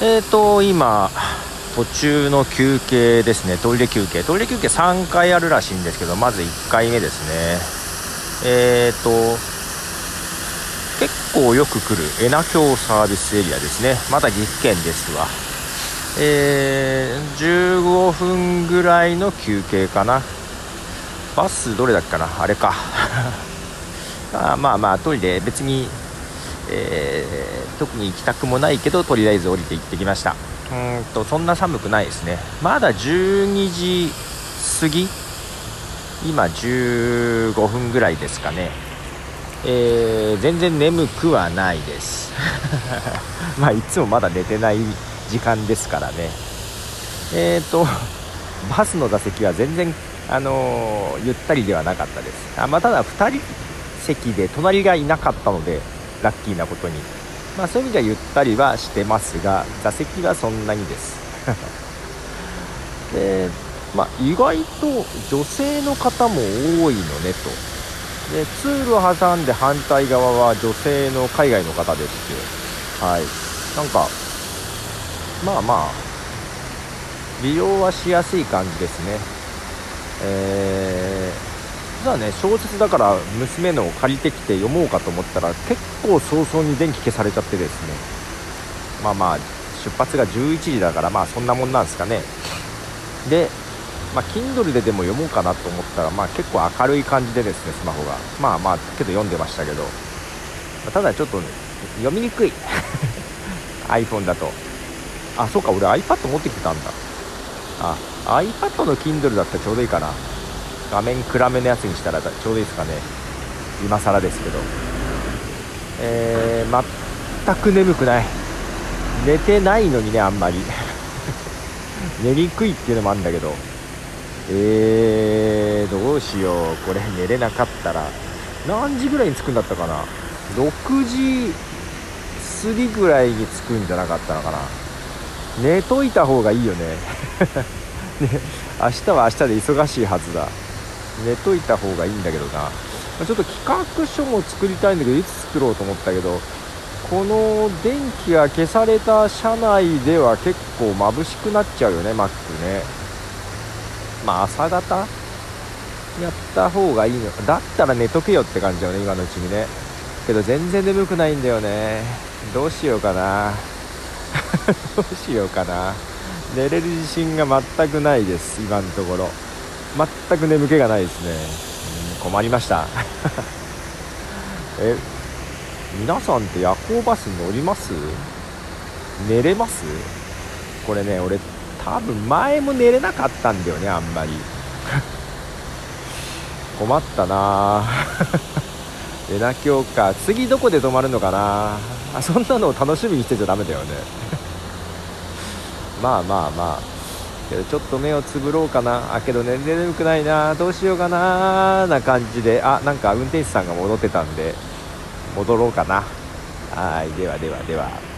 えっ、ー、と今途中の休憩ですね。トイレ休憩。トイレ休憩3回あるらしいんですけどまず1回目ですね。えっ、ー、と結構よく来る恵那京サービスエリアですね。まだ岐阜県ですわ。えー、15分ぐらいの休憩かな。バスどれだっけかな？あれか。あまあまあトイレ別に、えー、特に行きたくもないけどとりあえず降りて行ってきました。うんとそんな寒くないですね。まだ12時過ぎ？今15分ぐらいですかね。えー、全然眠くはないです。まあいつもまだ寝てない時間ですからね。えっ、ー、とバスの座席は全然あのー、ゆったりではなかったです。あ、まあ、ただ2人席で隣がいなかったのでラッキーなことに、まあ、そういう意味ではゆったりはしてますが座席はそんなにです。で、まあ、意外と女性の方も多いのねと。で通路を挟んで反対側は女性の海外の方でしてはい。なんかまあまあ利用はしやすい感じですね。えー、実はね小説だから娘のを借りてきて読もうかと思ったら結構早々に電気消されちゃってですね。まあまあ出発が11時だからまあそんなもんなんですかね。でまあ、Kindle ででも読もうかなと思ったら、まあ、結構明るい感じでですねスマホが。まあまあけど読んでましたけど。ただちょっと、ね、読みにくい。iPhone だと。あそうか俺 iPad 持ってきてたんだ。あ iPad の Kindle だったらちょうどいいかな。画面暗めのやつにしたらちょうどいいですかね。今更ですけど。えー、全く眠くない。寝てないのにねあんまり。寝にくいっていうのもあるんだけど。えー、どうしよう。これ寝れなかったら。何時ぐらいに着くんだったかな。6時過ぎぐらいに着くんじゃなかったのかな。寝といた方がいいよね。ね明日は明日で忙しいはずだ。寝といた方がいいんだけどな。ちょっと企画書も作りたいんだけどいつ作ろうと思ったけどこの電気が消された車内では結構眩しくなっちゃうよね Mac ね。まあ朝方？やった方がいいの。だったら寝とけよって感じだよね今のうちにね。けど全然眠くないんだよね。どうしようかな。どうしようかな。寝れる自信が全くないです今のところ。全く眠気がないですね。うん困りました。え皆さんって夜行バス乗ります？寝れます？これね俺多分前も寝れなかったんだよねあんまり。困ったな。寝なきょうか次どこで泊まるのかな。あそんなのを楽しみにしてちゃダメだよね。まあまあまあ。けどちょっと目をつぶろうかな。あけど寝れ眠くないな。どうしようかな。な感じで。あなんか運転手さんが戻ってたんで戻ろうかな。はいではではでは。